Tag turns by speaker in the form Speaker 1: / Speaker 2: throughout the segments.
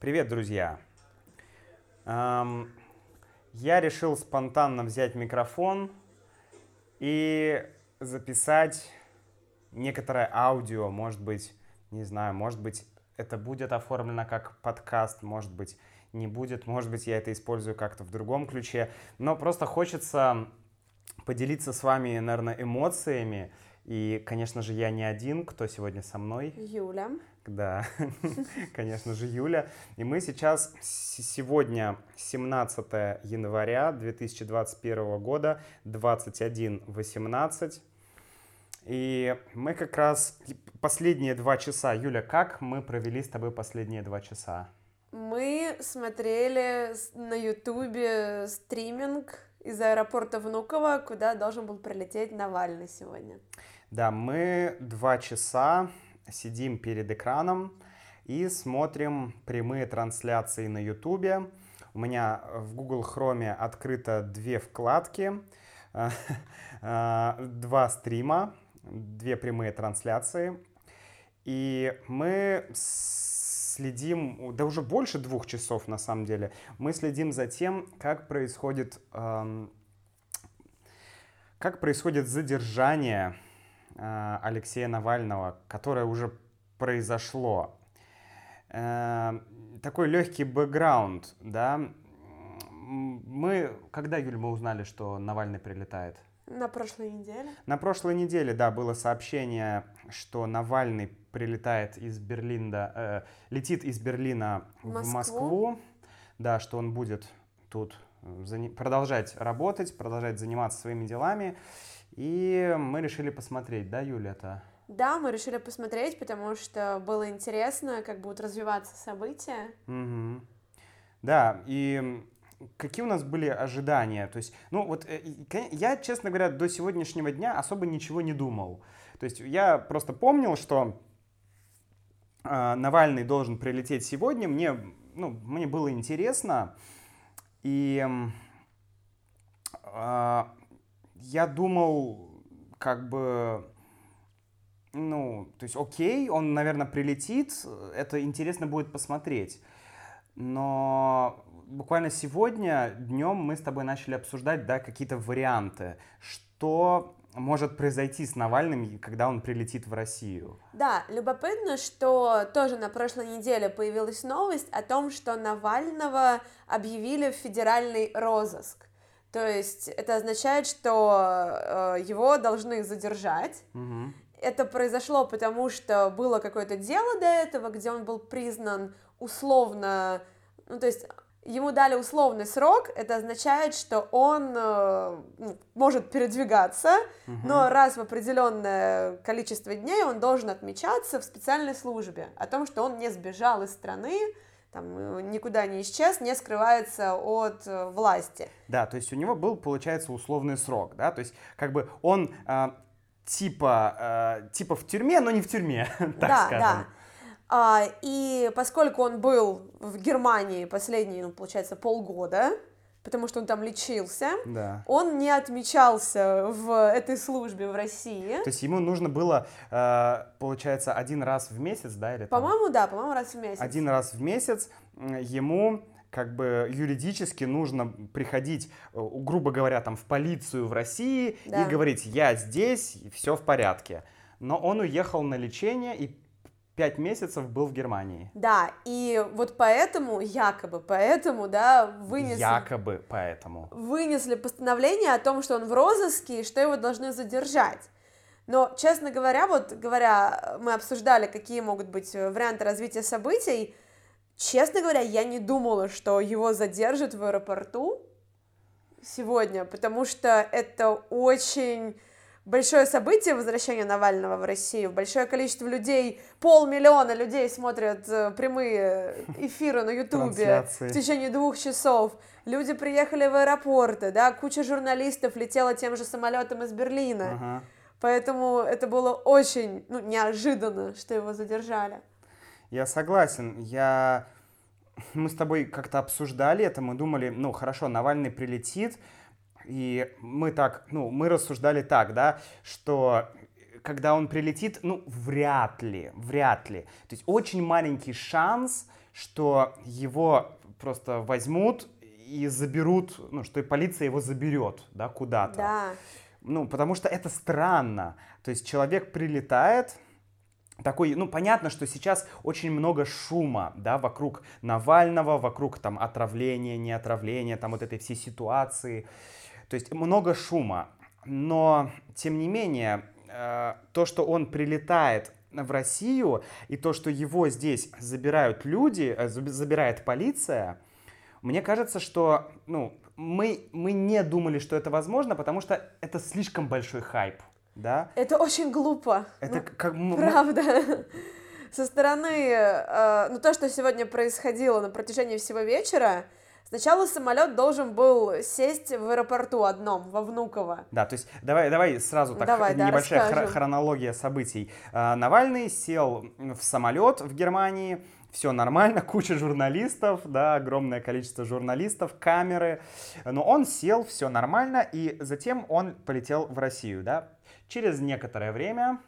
Speaker 1: Привет, друзья! Я решил спонтанно взять микрофон и записать некоторое аудио, может быть, не знаю, может быть, это будет оформлено как подкаст, может быть, не будет, может быть, я это использую как-то в другом ключе, но просто хочется поделиться с вами, наверное, эмоциями. И, конечно же, я не один, кто сегодня со мной.
Speaker 2: Юля.
Speaker 1: Да, конечно же, Юля. И мы сейчас, сегодня 17 января 2021 года, 21.18. И мы как раз последние два часа. Юля, как мы провели с тобой последние два часа?
Speaker 2: Мы смотрели на Ютубе стриминг из аэропорта Внуково, куда должен был прилететь Навальный сегодня.
Speaker 1: Да, мы два часа сидим перед экраном и смотрим прямые трансляции на Ютубе. У меня в Google Chrome открыто две вкладки, два стрима, две прямые трансляции. И мы следим, да уже больше двух часов на самом деле, мы следим за тем, как происходит, эм, как происходит задержание э, Алексея Навального, которое уже произошло. Э, такой легкий бэкграунд, да. Мы, когда, Юль, мы узнали, что Навальный прилетает?
Speaker 2: На прошлой неделе?
Speaker 1: На прошлой неделе, да, было сообщение, что Навальный прилетает из Берлина, э, летит из Берлина Москву. в Москву, да, что он будет тут э, продолжать работать, продолжать заниматься своими делами. И мы решили посмотреть, да, Юля, это?
Speaker 2: Да, мы решили посмотреть, потому что было интересно, как будут развиваться события.
Speaker 1: Угу. Да, и какие у нас были ожидания? То есть, ну вот э, я, честно говоря, до сегодняшнего дня особо ничего не думал. То есть я просто помнил, что э, Навальный должен прилететь сегодня. Мне, ну, мне было интересно. И э, я думал, как бы, ну, то есть, окей, он, наверное, прилетит, это интересно будет посмотреть. Но буквально сегодня днем мы с тобой начали обсуждать, да, какие-то варианты, что может произойти с Навальным, когда он прилетит в Россию.
Speaker 2: Да, любопытно, что тоже на прошлой неделе появилась новость о том, что Навального объявили в федеральный розыск. То есть это означает, что э, его должны задержать.
Speaker 1: Угу.
Speaker 2: Это произошло потому, что было какое-то дело до этого, где он был признан условно, ну то есть ему дали условный срок, это означает, что он э, ну, может передвигаться, угу. но раз в определенное количество дней он должен отмечаться в специальной службе о том, что он не сбежал из страны, там, э, никуда не исчез, не скрывается от э, власти.
Speaker 1: Да, то есть у него был, получается, условный срок, да, то есть как бы он э, типа, э, типа в тюрьме, но не в тюрьме, так
Speaker 2: да,
Speaker 1: скажем.
Speaker 2: Да. А, и поскольку он был в Германии последние, ну, получается, полгода, потому что он там лечился,
Speaker 1: да.
Speaker 2: он не отмечался в этой службе в России.
Speaker 1: То есть ему нужно было, э, получается, один раз в месяц, да, или?
Speaker 2: По-моему, да, по-моему, раз в месяц.
Speaker 1: Один раз в месяц ему как бы юридически нужно приходить, э, грубо говоря, там в полицию в России да. и говорить, я здесь, все в порядке. Но он уехал на лечение и пять месяцев был в Германии.
Speaker 2: Да, и вот поэтому, якобы поэтому, да, вынесли...
Speaker 1: Якобы поэтому.
Speaker 2: Вынесли постановление о том, что он в розыске и что его должны задержать. Но, честно говоря, вот говоря, мы обсуждали, какие могут быть варианты развития событий. Честно говоря, я не думала, что его задержат в аэропорту сегодня, потому что это очень большое событие возвращения Навального в Россию. Большое количество людей, полмиллиона людей смотрят э, прямые эфиры на Ютубе в течение двух часов. Люди приехали в аэропорты, да, куча журналистов летела тем же самолетом из Берлина.
Speaker 1: Ага.
Speaker 2: Поэтому это было очень ну, неожиданно, что его задержали.
Speaker 1: Я согласен. Я... Мы с тобой как-то обсуждали это, мы думали, ну хорошо, Навальный прилетит, и мы так, ну, мы рассуждали так, да, что когда он прилетит, ну, вряд ли, вряд ли. То есть очень маленький шанс, что его просто возьмут и заберут, ну, что и полиция его заберет, да, куда-то.
Speaker 2: Да.
Speaker 1: Ну, потому что это странно. То есть человек прилетает, такой, ну, понятно, что сейчас очень много шума, да, вокруг Навального, вокруг там отравления, неотравления, там вот этой всей ситуации. То есть много шума. Но, тем не менее, э, то, что он прилетает в Россию, и то, что его здесь забирают люди, э, забирает полиция, мне кажется, что, ну, мы, мы не думали, что это возможно, потому что это слишком большой хайп да?
Speaker 2: Это очень глупо.
Speaker 1: Это ну, как...
Speaker 2: Правда. Со стороны, э, ну то, что сегодня происходило на протяжении всего вечера, Сначала самолет должен был сесть в аэропорту одном, во Внуково.
Speaker 1: Да, то есть давай, давай сразу так, давай, небольшая да, хронология событий. Э, Навальный сел в самолет в Германии, все нормально, куча журналистов, да, огромное количество журналистов, камеры, но он сел, все нормально, и затем он полетел в Россию, да, Через некоторое время...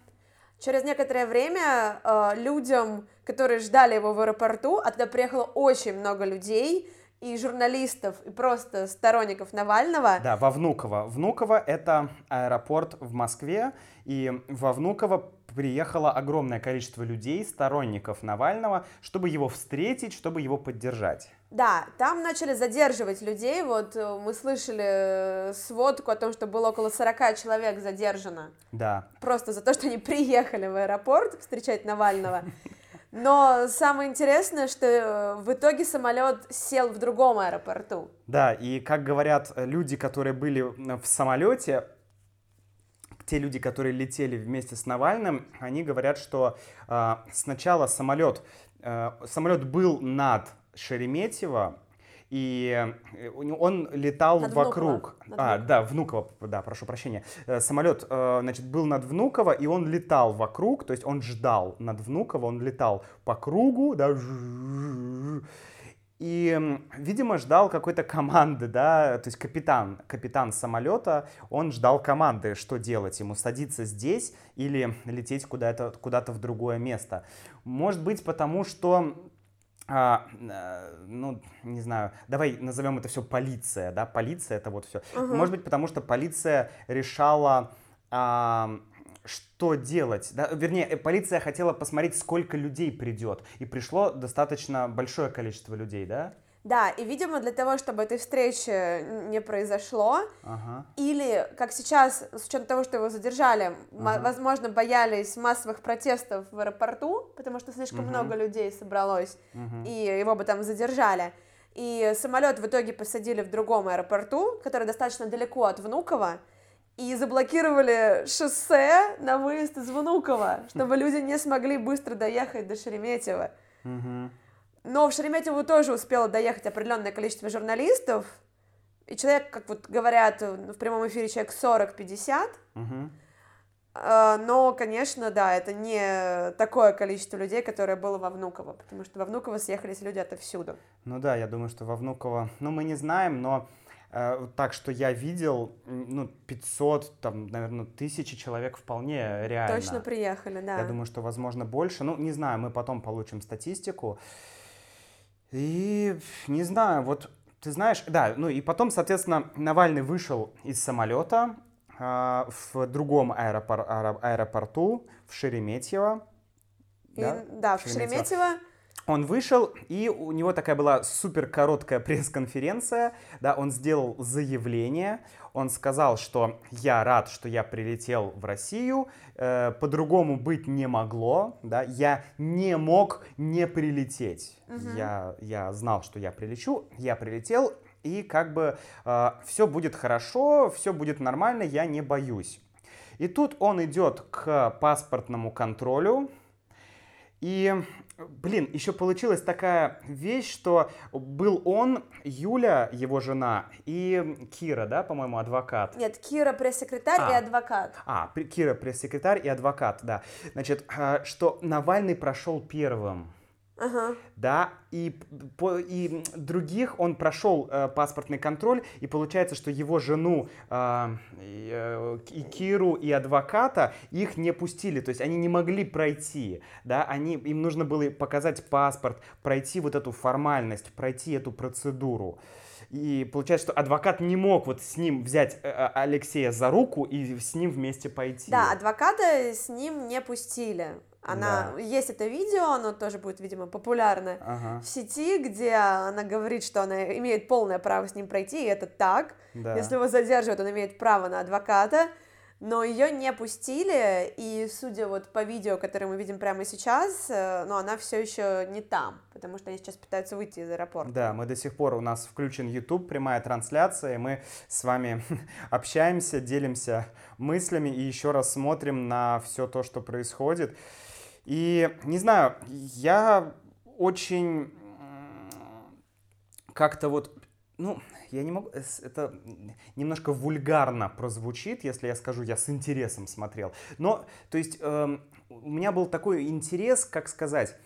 Speaker 2: Через некоторое время э, людям, которые ждали его в аэропорту, а туда приехало очень много людей, и журналистов, и просто сторонников Навального.
Speaker 1: Да, во Внуково. Внуково — это аэропорт в Москве, и во Внуково приехало огромное количество людей, сторонников Навального, чтобы его встретить, чтобы его поддержать.
Speaker 2: Да, там начали задерживать людей. Вот э, мы слышали э, сводку о том, что было около 40 человек задержано.
Speaker 1: Да.
Speaker 2: Просто за то, что они приехали в аэропорт встречать Навального. Но самое интересное, что э, в итоге самолет сел в другом аэропорту.
Speaker 1: Да, и как говорят люди, которые были в самолете, те люди, которые летели вместе с Навальным, они говорят, что э, сначала самолет, э, самолет был над Шереметьево, и э, он летал над вокруг.
Speaker 2: Над а,
Speaker 1: да, Внуково, да, прошу прощения. Э, самолет, э, значит, был над Внуково, и он летал вокруг, то есть он ждал над Внуково, он летал по кругу, да, и, видимо, ждал какой-то команды, да, то есть капитан, капитан самолета, он ждал команды, что делать, ему садиться здесь или лететь куда-то куда в другое место. Может быть, потому что а, э, ну, не знаю, давай назовем это все полиция, да, полиция это вот все. Угу. Может быть, потому что полиция решала а, что делать. Да? Вернее, э, полиция хотела посмотреть, сколько людей придет. И пришло достаточно большое количество людей, да?
Speaker 2: Да, и, видимо, для того, чтобы этой встречи не произошло, ага. или, как сейчас, с учетом того, что его задержали, ага. возможно, боялись массовых протестов в аэропорту, потому что слишком угу. много людей собралось, угу. и его бы там задержали. И самолет в итоге посадили в другом аэропорту, который достаточно далеко от Внуково, и заблокировали шоссе на выезд из Внуково, чтобы люди не смогли быстро доехать до Шереметьево. Но в Шереметьево тоже успело доехать определенное количество журналистов, и человек, как вот говорят в прямом эфире, человек 40-50, а, но, конечно, да, это не такое количество людей, которое было во Внуково, потому что во Внуково съехались люди отовсюду.
Speaker 1: Ну да, я думаю, что во Внуково, ну мы не знаем, но Э, так что я видел, ну, 500, там, наверное, тысячи человек вполне реально.
Speaker 2: Точно приехали, да.
Speaker 1: Я думаю, что, возможно, больше. Ну, не знаю, мы потом получим статистику. И не знаю, вот ты знаешь, да, ну и потом, соответственно, Навальный вышел из самолета э, в другом аэропор аэропорту, в Шереметьево.
Speaker 2: И, да, да, в Шереметьево. Шереметьево
Speaker 1: он вышел, и у него такая была супер короткая пресс-конференция, да, он сделал заявление, он сказал, что я рад, что я прилетел в Россию, э, по-другому быть не могло, да, я не мог не прилететь, угу. я, я знал, что я прилечу, я прилетел, и как бы э, все будет хорошо, все будет нормально, я не боюсь. И тут он идет к паспортному контролю, и Блин, еще получилась такая вещь, что был он, Юля, его жена, и Кира, да, по-моему, адвокат.
Speaker 2: Нет, Кира пресс-секретарь а. и адвокат.
Speaker 1: А, Кира пресс-секретарь и адвокат, да. Значит, а, что Навальный прошел первым.
Speaker 2: Ага.
Speaker 1: да, и, по, и других он прошел э, паспортный контроль, и получается, что его жену э, и, э, и Киру и адвоката их не пустили, то есть они не могли пройти, да, они, им нужно было показать паспорт, пройти вот эту формальность, пройти эту процедуру. И получается, что адвокат не мог вот с ним взять э, э, Алексея за руку и с ним вместе пойти.
Speaker 2: Да, адвоката с ним не пустили. Она
Speaker 1: Да.
Speaker 2: есть это видео, оно тоже будет, видимо, популярно
Speaker 1: Ага,
Speaker 2: в сети, где она говорит, что она имеет полное право с ним пройти, и это так.
Speaker 1: да.
Speaker 2: Если его задерживают, он имеет право на адвоката, но ее не пустили, и судя вот по видео, которое мы видим прямо сейчас, э, ну, она все еще не там, потому что они сейчас пытаются выйти из аэропорта.
Speaker 1: Да, мы до сих пор, у нас включен YouTube, прямая трансляция, и мы с вами общаемся, делимся мыслями и еще раз смотрим на все то, что происходит. И, не знаю, я очень как-то вот, ну, я не могу, это немножко вульгарно прозвучит, если я скажу, я с интересом смотрел. Но, то есть, эм, у меня был такой интерес, как сказать,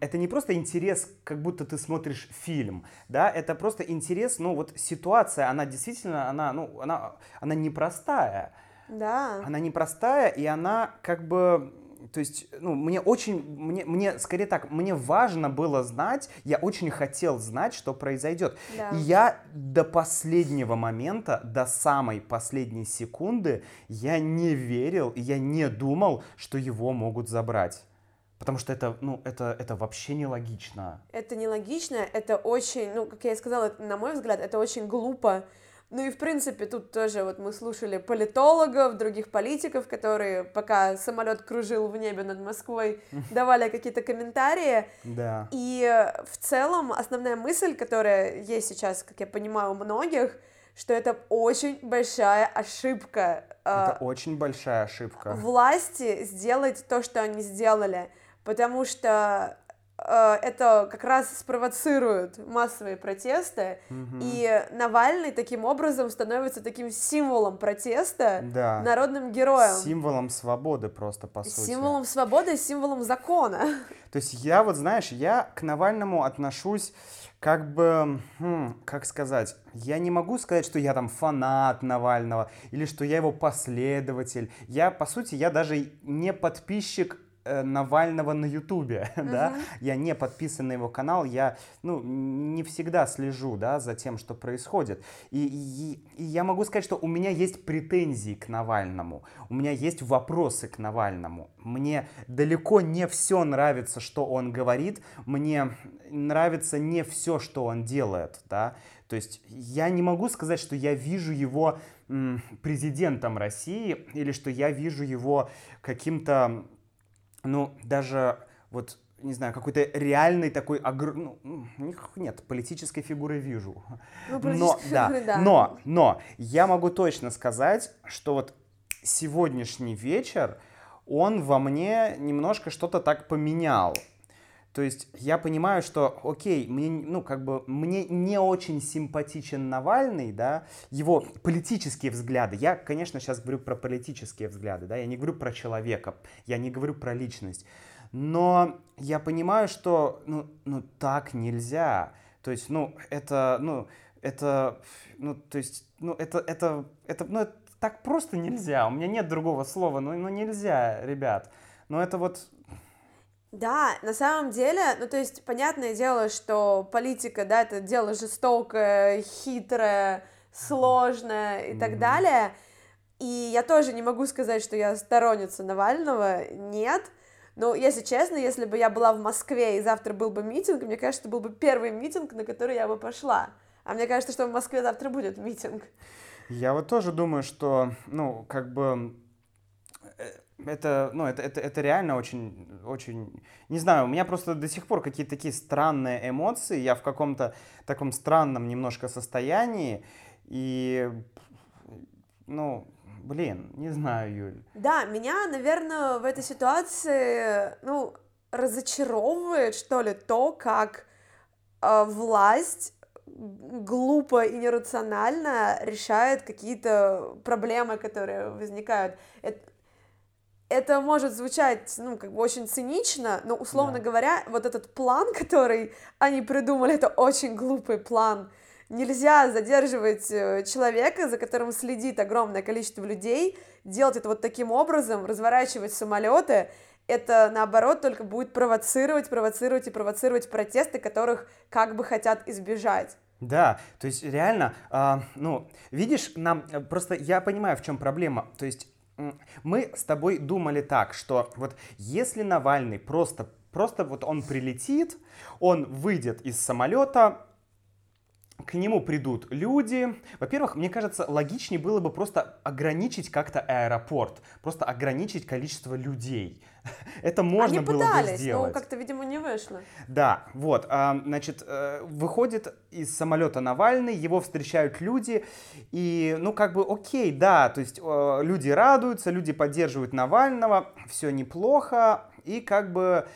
Speaker 1: это не просто интерес, как будто ты смотришь фильм, да, это просто интерес, ну, вот ситуация, она действительно, она, ну, она, она непростая,
Speaker 2: Да.
Speaker 1: она непростая, и она как бы, то есть, ну, мне очень, мне, мне, скорее так, мне важно было знать, я очень хотел знать, что произойдет.
Speaker 2: Да.
Speaker 1: И я до последнего момента, до самой последней секунды, я не верил, и я не думал, что его могут забрать. Потому что это, ну, это, это вообще нелогично.
Speaker 2: Это нелогично, это очень, ну, как я и сказала, на мой взгляд, это очень глупо. Ну и, в принципе, тут тоже вот мы слушали политологов, других политиков, которые, пока самолет кружил в небе над Москвой, давали какие-то комментарии.
Speaker 1: Да.
Speaker 2: И э, в целом основная мысль, которая есть сейчас, как я понимаю, у многих, что это очень большая ошибка э,
Speaker 1: Это очень большая ошибка.
Speaker 2: власти сделать то, что они сделали, потому что это как раз спровоцирует массовые протесты,
Speaker 1: Мгм.
Speaker 2: и Навальный таким образом становится таким символом протеста,
Speaker 1: Да.
Speaker 2: народным героем,
Speaker 1: Символом свободы просто, по сути.
Speaker 2: символом свободы, символом закона.
Speaker 1: То есть я вот, знаешь, я к Навальному отношусь как бы, хм, как сказать, я не могу сказать, что я там фанат Навального или что я его последователь. Я, по сути, я даже не подписчик э, Навального на Ютубе, да, я не подписан на его канал, я, ну, не всегда слежу, да, за тем, что происходит. И, и- и я могу сказать, что у меня есть претензии к Навальному, у меня есть вопросы к Навальному. Мне далеко не все нравится, что он говорит, мне нравится не все, что он делает, да. То есть я не могу сказать, что я вижу его м, президентом России или что я вижу его каким-то ну, даже вот, не знаю, какой-то реальный такой огр... ну, них- нет, политической фигуры вижу.
Speaker 2: Ну,
Speaker 1: Но, да,
Speaker 2: фигуры, да.
Speaker 1: но, но, я могу точно сказать, что вот сегодняшний вечер, он во мне немножко что-то так поменял. То есть я понимаю, что, окей, мне, ну, как бы, мне не очень симпатичен Навальный, да, его политические взгляды. Я, конечно, сейчас говорю про политические взгляды, да, я не говорю про человека, я не говорю про личность. Но я понимаю, что, ну, ну так нельзя. То есть, ну, это, ну, это, ну, то есть, ну, это, это, это, ну, это так просто нельзя. У меня нет другого слова, ну, ну нельзя, ребят. Ну, это вот,
Speaker 2: Да, на самом деле, ну то есть понятное дело, что политика, да, это дело жестокое, хитрое, сложное и так
Speaker 1: Мгм.
Speaker 2: далее. И я тоже не могу сказать, что я сторонница Навального, нет. Но, если честно, если бы я была в Москве и завтра был бы митинг, мне кажется, это был бы первый митинг, на который я бы пошла. А мне кажется, что в Москве завтра будет митинг.
Speaker 1: Я вот тоже думаю, что, ну, как бы, это, ну, это, это, это реально очень, очень, не знаю, у меня просто до сих пор какие-то такие странные эмоции, я в каком-то таком странном немножко состоянии, и, ну, блин, не знаю, Юль.
Speaker 2: Да, меня, наверное, в этой ситуации, ну, разочаровывает, что ли, то, как э, власть глупо и нерационально решает какие-то проблемы, которые возникают. Это- это может звучать, ну, как бы очень цинично, но, условно
Speaker 1: Да.
Speaker 2: говоря, вот этот план, который они придумали, это очень глупый план. Нельзя задерживать э, человека, за которым следит огромное количество людей, делать это вот таким образом, разворачивать самолеты, это, наоборот, только будет провоцировать, провоцировать и провоцировать протесты, которых как бы хотят избежать.
Speaker 1: Да, то есть реально, а, ну, видишь, нам э, просто я понимаю, в чем проблема. То есть мы с тобой думали так, что вот если Навальный просто, просто вот он прилетит, он выйдет из самолета, к нему придут люди. Во-первых, мне кажется, логичнее было бы просто ограничить как-то аэропорт, просто ограничить количество людей. Это можно
Speaker 2: они
Speaker 1: было бы
Speaker 2: пытались,
Speaker 1: сделать.
Speaker 2: но как-то, видимо, не вышло.
Speaker 1: Да, вот, а, значит, э, выходит из самолета Навальный, его встречают люди, и, ну, как бы, окей, да, то есть э, люди радуются, люди поддерживают Навального, все неплохо, и как бы,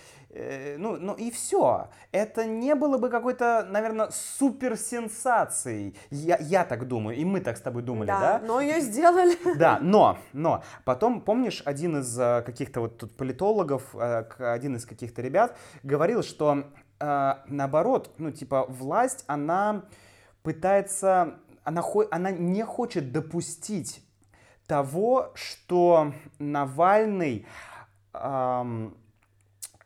Speaker 1: ну, ну и все. Это не было бы какой-то, наверное, суперсенсацией, я, я так думаю, и мы так с тобой думали, да?
Speaker 2: но ее сделали.
Speaker 1: Да, но, но, потом, помнишь, один из э, каких-то вот тут политологов, э, один из каких-то ребят говорил, что э, наоборот, ну, типа, власть, она пытается, она, она не хочет допустить того, что Навальный, ам,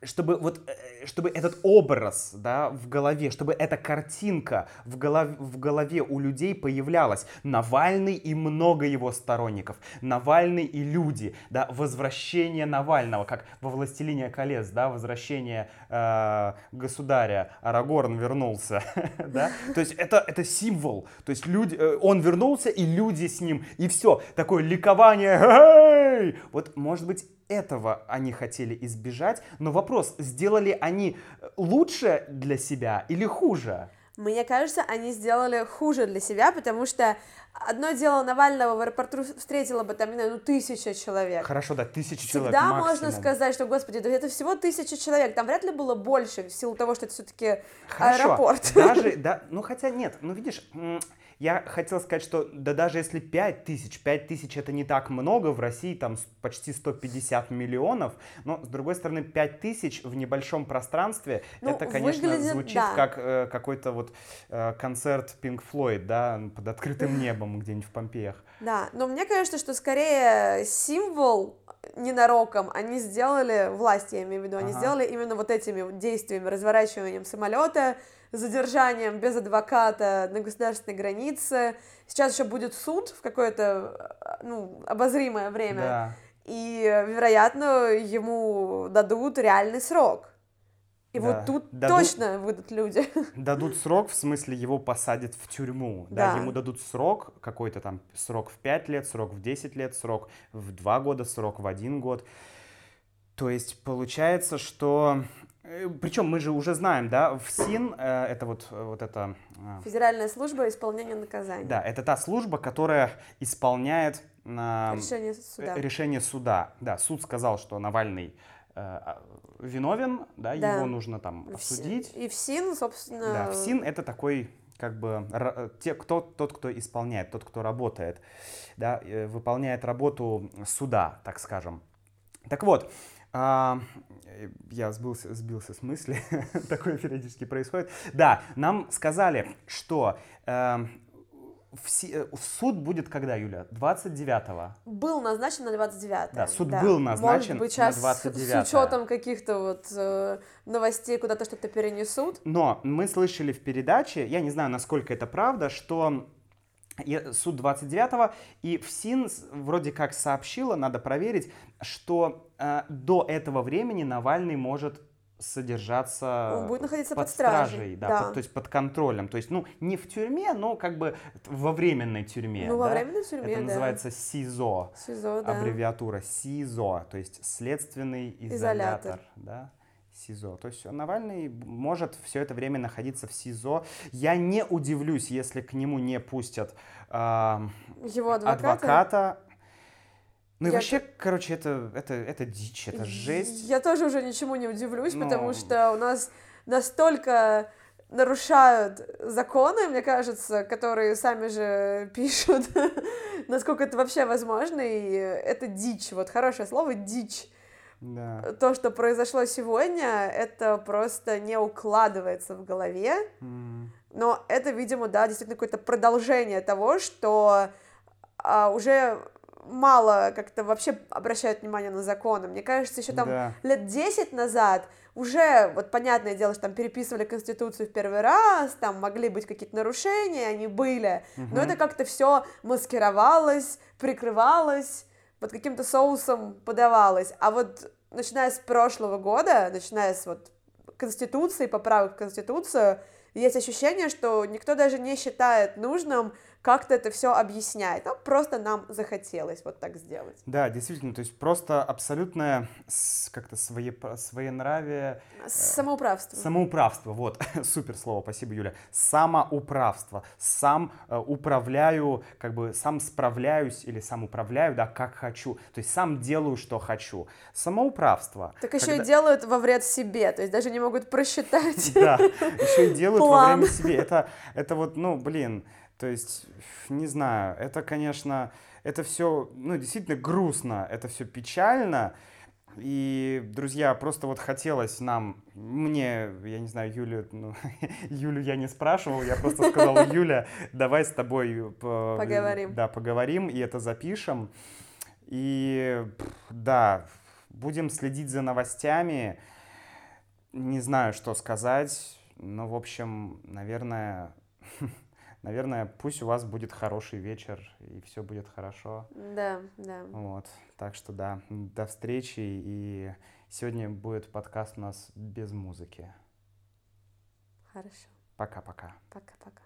Speaker 1: чтобы вот, э, чтобы этот образ, да, в голове, чтобы эта картинка в голове, в голове у людей появлялась. Навальный и много его сторонников. Навальный и люди, да, возвращение Навального, как во «Властелине колец», да, возвращение э, государя, Арагорн вернулся, да, то есть это, это символ, то есть люди, э, он вернулся и люди с ним, и все, такое ликование, вот, может быть, этого они хотели избежать, но вопрос, сделали они лучше для себя или хуже?
Speaker 2: Мне кажется, они сделали хуже для себя, потому что одно дело Навального в аэропорту встретило бы там, не знаю, ну, тысяча человек.
Speaker 1: Хорошо, да, тысячи человек
Speaker 2: Всегда можно сказать, что, господи, да это всего тысяча человек. Там вряд ли было больше, в силу того, что это все-таки аэропорт.
Speaker 1: даже, да, ну хотя нет, ну видишь, я хотел сказать, что да даже если 5 тысяч, 5 тысяч это не так много, в России там почти 150 миллионов, но с другой стороны 5 тысяч в небольшом пространстве,
Speaker 2: Ну,
Speaker 1: это, конечно,
Speaker 2: выглядит,
Speaker 1: звучит
Speaker 2: да.
Speaker 1: как э, какой-то вот э, концерт Pink Floyd, да, под открытым небом где-нибудь в Помпеях.
Speaker 2: Да, но мне кажется, что скорее символ ненароком они сделали, власть я имею в виду, они
Speaker 1: Ага.
Speaker 2: сделали именно вот этими действиями, разворачиванием самолета, задержанием без адвоката на государственной границе. Сейчас еще будет суд в какое-то, э, ну, обозримое время.
Speaker 1: Да.
Speaker 2: И, вероятно, ему дадут реальный срок. И
Speaker 1: Да.
Speaker 2: вот тут
Speaker 1: Дадут-
Speaker 2: точно выйдут люди.
Speaker 1: Дадут срок, в смысле его посадят в тюрьму. Да,
Speaker 2: Да.
Speaker 1: ему дадут срок, какой-то там срок в 5 лет, срок в 10 лет, срок в 2 года, срок в 1 год. То есть получается, что... Причем мы же уже знаем, да, ФСИН, э, это вот, э, вот это... э,
Speaker 2: Федеральная служба исполнения наказаний.
Speaker 1: Да, это та служба, которая исполняет а,
Speaker 2: Решение суда.
Speaker 1: э, решение суда. Да, суд сказал, что Навальный э, а, виновен, да,
Speaker 2: Да.
Speaker 1: его нужно там
Speaker 2: В
Speaker 1: осудить.
Speaker 2: И в СИН, собственно...
Speaker 1: Да, ФСИН это такой как бы э, те, кто, тот, кто исполняет, тот, кто работает, да, э, выполняет работу суда, так скажем. Так вот, а, э, я сбился, сбился с мысли, такое периодически происходит. Да, нам сказали, что э, все- суд будет когда, Юля? 29-го.
Speaker 2: Был назначен на 29
Speaker 1: Да, суд был назначен
Speaker 2: Может быть,
Speaker 1: на
Speaker 2: сейчас
Speaker 1: 29-е.
Speaker 2: с учетом каких-то вот э, новостей куда-то что-то перенесут.
Speaker 1: Но мы слышали в передаче, я не знаю, насколько это правда, что я- суд 29-го, и ФСИН вроде как сообщила, надо проверить, что э, до этого времени Навальный может содержаться
Speaker 2: Он будет находиться под
Speaker 1: стражей,
Speaker 2: стражей,
Speaker 1: да,
Speaker 2: да.
Speaker 1: под- то есть под контролем, то есть, ну, не в тюрьме, но как бы во временной тюрьме.
Speaker 2: Ну, во
Speaker 1: да.
Speaker 2: временной тюрьме,
Speaker 1: Это
Speaker 2: да.
Speaker 1: называется СИЗО,
Speaker 2: СИЗО, да.
Speaker 1: аббревиатура СИЗО, то есть следственный изолятор,
Speaker 2: Изолятор.
Speaker 1: да, СИЗО. То есть Навальный может все это время находиться в СИЗО. Я не удивлюсь, если к нему не пустят а,
Speaker 2: Его адвоката.
Speaker 1: адвоката. Ну и
Speaker 2: Я
Speaker 1: вообще, короче, это, это, это дичь, это жесть.
Speaker 2: Я тоже уже ничему не удивлюсь,
Speaker 1: Ну.
Speaker 2: потому что у нас настолько нарушают законы, мне кажется, которые сами же пишут, насколько это вообще возможно, и это дичь, вот хорошее слово дичь.
Speaker 1: Да.
Speaker 2: То, что произошло сегодня, это просто не укладывается в голове,
Speaker 1: М,
Speaker 2: но это, видимо, да, действительно какое-то продолжение того, что а, уже мало как-то вообще обращают внимание на законы. Мне кажется, еще там
Speaker 1: Да.
Speaker 2: лет 10 назад уже, вот понятное дело, что там переписывали Конституцию в первый раз, там могли быть какие-то нарушения, они были, но это как-то все маскировалось, прикрывалось, под каким-то соусом подавалось. А вот начиная с прошлого года, начиная с вот Конституции, поправок в Конституцию, есть ощущение, что никто даже не считает нужным как-то это все объяснять. Ну, просто нам захотелось вот так сделать.
Speaker 1: Да, действительно, то есть просто абсолютное как-то свое, своенравие,
Speaker 2: Самоуправство.
Speaker 1: самоуправство, вот, супер слово, спасибо, Юля, самоуправство, сам э, управляю, как бы сам справляюсь или сам управляю, да, как хочу, то есть сам делаю, что хочу. Самоуправство.
Speaker 2: Так еще
Speaker 1: когда-
Speaker 2: и делают во вред себе, то есть даже не могут просчитать.
Speaker 1: Да, еще и делают во время себе. Это, это вот, ну, блин, то есть, не знаю, это, конечно, это все, ну, действительно грустно, это все печально. И, друзья, просто вот хотелось нам, мне, я не знаю, Юлю, ну, Юлю я не спрашивал, я просто сказал, Юля, давай с тобой по-
Speaker 2: Поговорим.
Speaker 1: Да, поговорим, и это запишем. И, да, будем следить за новостями. Не знаю, что сказать, но, в общем, наверное, наверное, пусть у вас будет хороший вечер, и все будет хорошо.
Speaker 2: Да, да.
Speaker 1: Вот, так что да, до встречи, и сегодня будет подкаст у нас без музыки.
Speaker 2: Хорошо.
Speaker 1: Пока-пока.
Speaker 2: Пока-пока.